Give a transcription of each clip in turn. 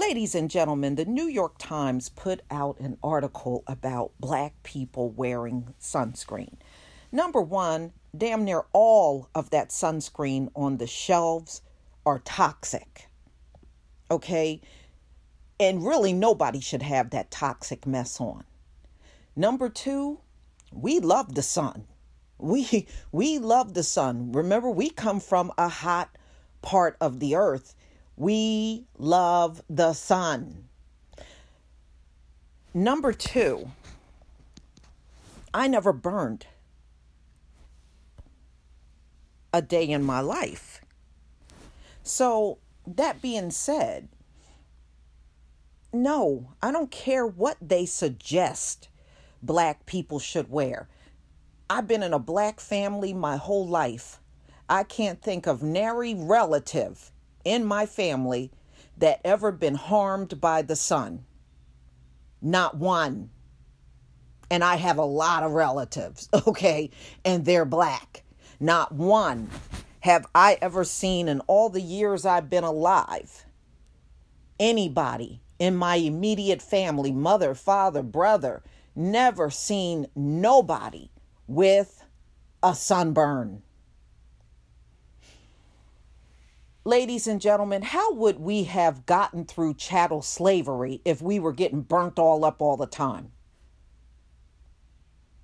Ladies and gentlemen, the New York Times put out an article about black people wearing sunscreen. Number one, damn near all of that sunscreen on the shelves are toxic. Okay? And really, nobody should have that toxic mess on. Number two, we love the sun. We we love the sun. Remember, we come from a hot part of the earth we love the sun. Number two, I never burned a day in my life. So, that being said, no, I don't care what they suggest black people should wear. I've been in a black family my whole life. I can't think of nary relative in my family that ever been harmed by the sun. Not one. And I have a lot of relatives, okay? And they're black. Not one have I ever seen in all the years I've been alive anybody in my immediate family, mother, father, brother, never seen nobody with a sunburn. Ladies and gentlemen, how would we have gotten through chattel slavery if we were getting burnt all up all the time?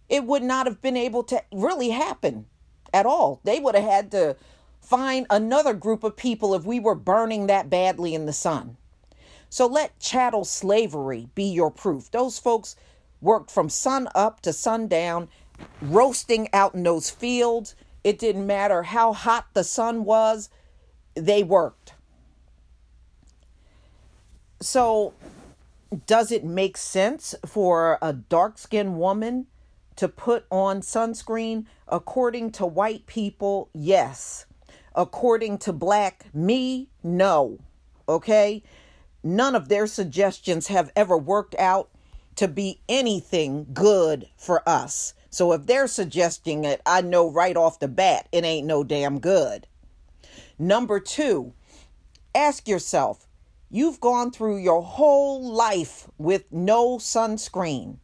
It would not have been able to really happen at all. They would have had to find another group of people if we were burning that badly in the sun. So let chattel slavery be your proof. Those folks worked from sun up to sundown, roasting out in those fields. It didn't matter how hot the sun was they worked. So, does it make sense for a dark skinned woman to put on sunscreen? According to white people, yes. According to black me, no. Okay? None of their suggestions have ever worked out to be anything good for us. So if they're suggesting it, I know right off the bat it ain't no damn good. Number two, ask yourself you've gone through your whole life with no sunscreen.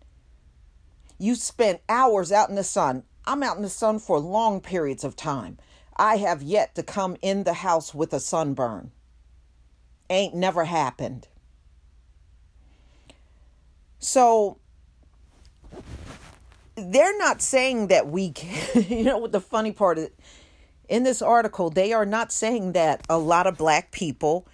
You spent hours out in the sun. I'm out in the sun for long periods of time. I have yet to come in the house with a sunburn. Ain't never happened. So they're not saying that we, can, you know, what the funny part is, in this article, they are not saying that a lot of black people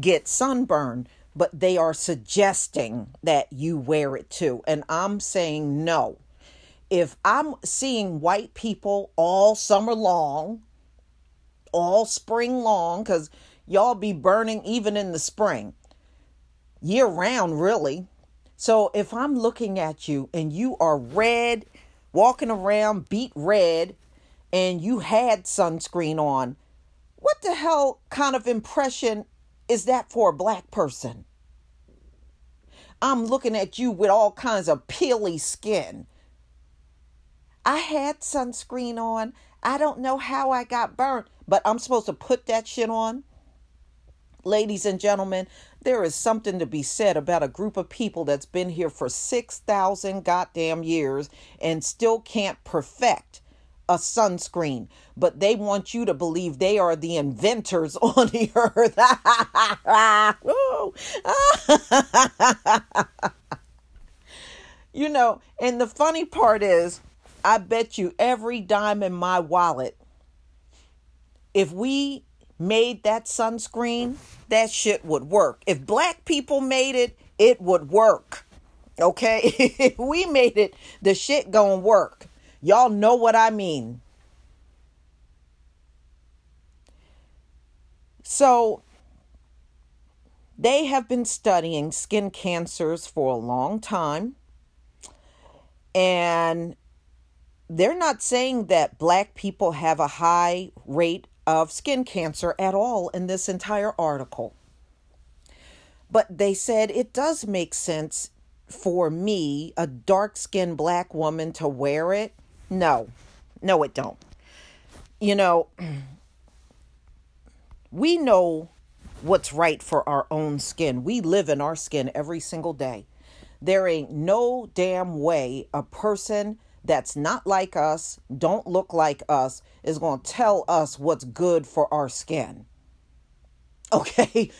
get sunburn, but they are suggesting that you wear it too. And I'm saying no. If I'm seeing white people all summer long, all spring long, because y'all be burning even in the spring, year round, really. So if I'm looking at you and you are red, walking around beet red, and you had sunscreen on, what the hell kind of impression is that for a black person? I'm looking at you with all kinds of peely skin. I had sunscreen on. I don't know how I got burnt, but I'm supposed to put that shit on. Ladies and gentlemen, there is something to be said about a group of people that's been here for 6,000 goddamn years and still can't perfect a sunscreen, but they want you to believe they are the inventors on the earth. you know, and the funny part is, I bet you every dime in my wallet, if we made that sunscreen, that shit would work. If black people made it, it would work. Okay? if we made it, the shit gonna work. Y'all know what I mean. So, they have been studying skin cancers for a long time. And they're not saying that black people have a high rate of skin cancer at all in this entire article. But they said it does make sense for me, a dark skinned black woman, to wear it no, no, it don't. You know, we know what's right for our own skin. We live in our skin every single day. There ain't no damn way a person that's not like us, don't look like us, is going to tell us what's good for our skin. Okay?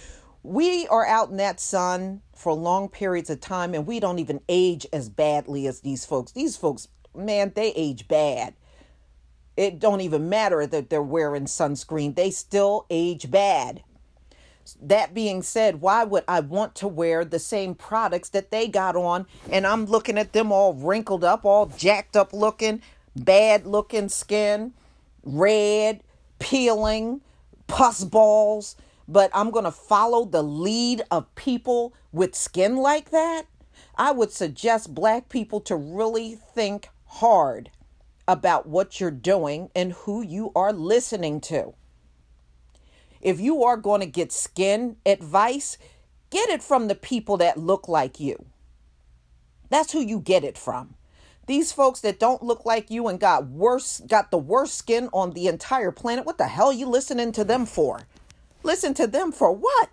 We are out in that sun for long periods of time and we don't even age as badly as these folks. These folks, man, they age bad. It don't even matter that they're wearing sunscreen. They still age bad. That being said, why would I want to wear the same products that they got on and I'm looking at them all wrinkled up, all jacked up looking, bad looking skin, red, peeling, pus balls, but I'm going to follow the lead of people with skin like that? I would suggest black people to really think hard about what you're doing and who you are listening to. If you are going to get skin advice, get it from the people that look like you. That's who you get it from. These folks that don't look like you and got worse got the worst skin on the entire planet. What the hell you listening to them for? Listen to them for what?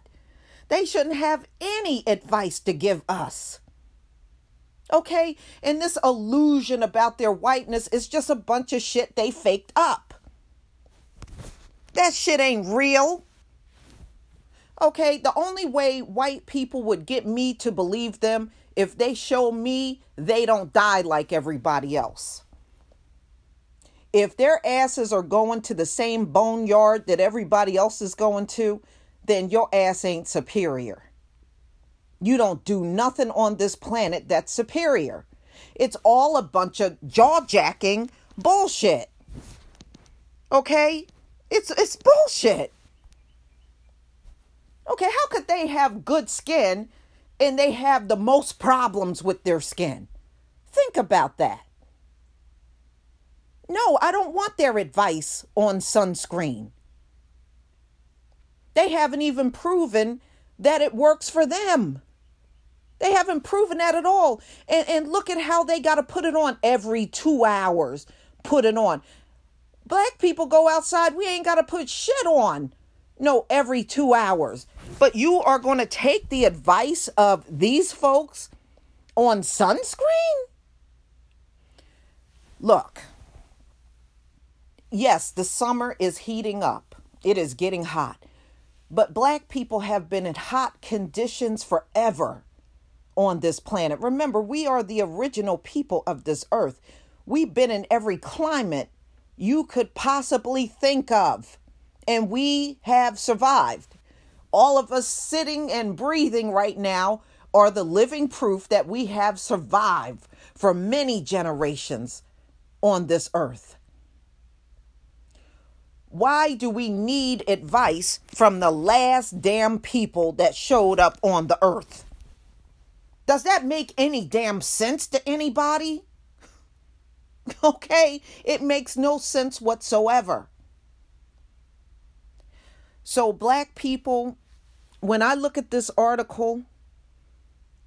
They shouldn't have any advice to give us. Okay? And this illusion about their whiteness is just a bunch of shit they faked up. That shit ain't real. Okay, the only way white people would get me to believe them if they show me they don't die like everybody else. If their asses are going to the same boneyard that everybody else is going to, then your ass ain't superior. You don't do nothing on this planet that's superior. It's all a bunch of jaw jacking bullshit. Okay? It's it's bullshit. Okay, how could they have good skin and they have the most problems with their skin? Think about that. No, I don't want their advice on sunscreen. They haven't even proven that it works for them. They haven't proven that at all. And, and look at how they got to put it on every two hours. Put it on. Black people go outside, we ain't got to put shit on. No, every two hours. But you are going to take the advice of these folks on sunscreen? Look, yes, the summer is heating up, it is getting hot. But black people have been in hot conditions forever on this planet. Remember, we are the original people of this earth. We've been in every climate you could possibly think of. And we have survived. All of us sitting and breathing right now are the living proof that we have survived for many generations on this earth. Why do we need advice from the last damn people that showed up on the earth? Does that make any damn sense to anybody? Okay? It makes no sense whatsoever. So, black people, when I look at this article,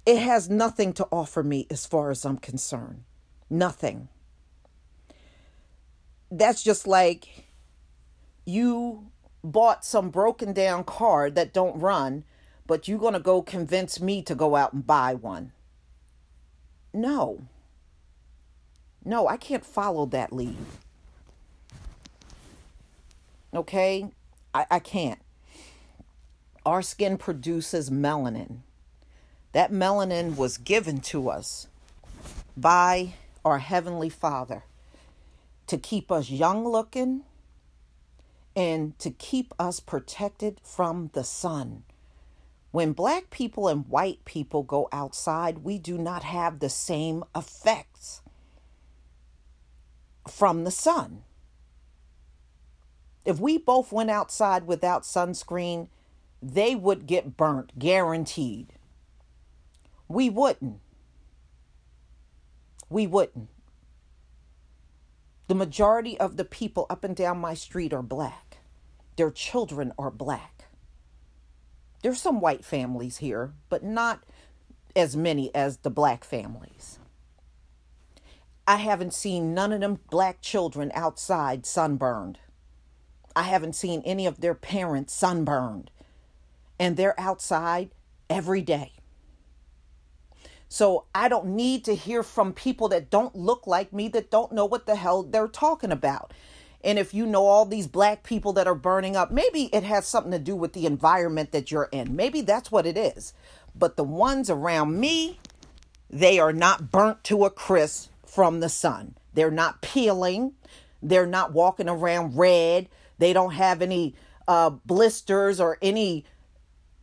it has nothing to offer me as far as I'm concerned. Nothing. That's just like you bought some broken down car that don't run, but you're going to go convince me to go out and buy one. No. No, I can't follow that lead. Okay? I, I can't. Our skin produces melanin. That melanin was given to us by our Heavenly Father to keep us young looking and to keep us protected from the sun. When black people and white people go outside, we do not have the same effects from the sun. If we both went outside without sunscreen, they would get burnt, guaranteed. We wouldn't. We wouldn't. The majority of the people up and down my street are black. Their children are black. There's some white families here, but not as many as the black families. I haven't seen none of them black children outside sunburned. I haven't seen any of their parents sunburned. And they're outside every day. So I don't need to hear from people that don't look like me, that don't know what the hell they're talking about. And if you know all these black people that are burning up, maybe it has something to do with the environment that you're in. Maybe that's what it is. But the ones around me, they are not burnt to a crisp from the sun. They're not peeling. They're not walking around red. They don't have any uh, blisters or any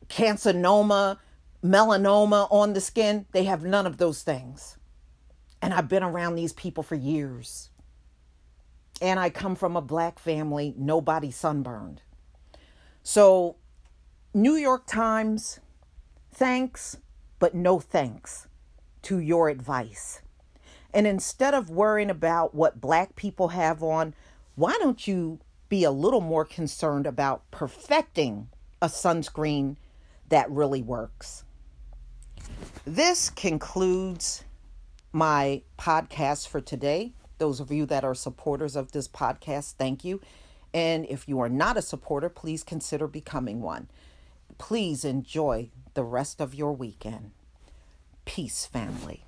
carcinoma melanoma on the skin. They have none of those things. And I've been around these people for years. And I come from a black family, nobody sunburned. So, New York Times, thanks, but no thanks to your advice. And instead of worrying about what black people have on, why don't you be a little more concerned about perfecting a sunscreen that really works? This concludes my podcast for today. Those of you that are supporters of this podcast, thank you. And if you are not a supporter, please consider becoming one. Please enjoy the rest of your weekend. Peace, family.